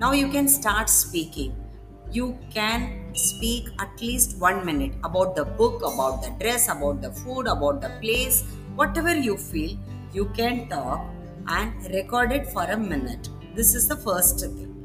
Now you can start speaking. You can speak at least one minute about the book, about the dress, about the food, about the place, whatever you feel, you can talk and record it for a minute. This is the first thing.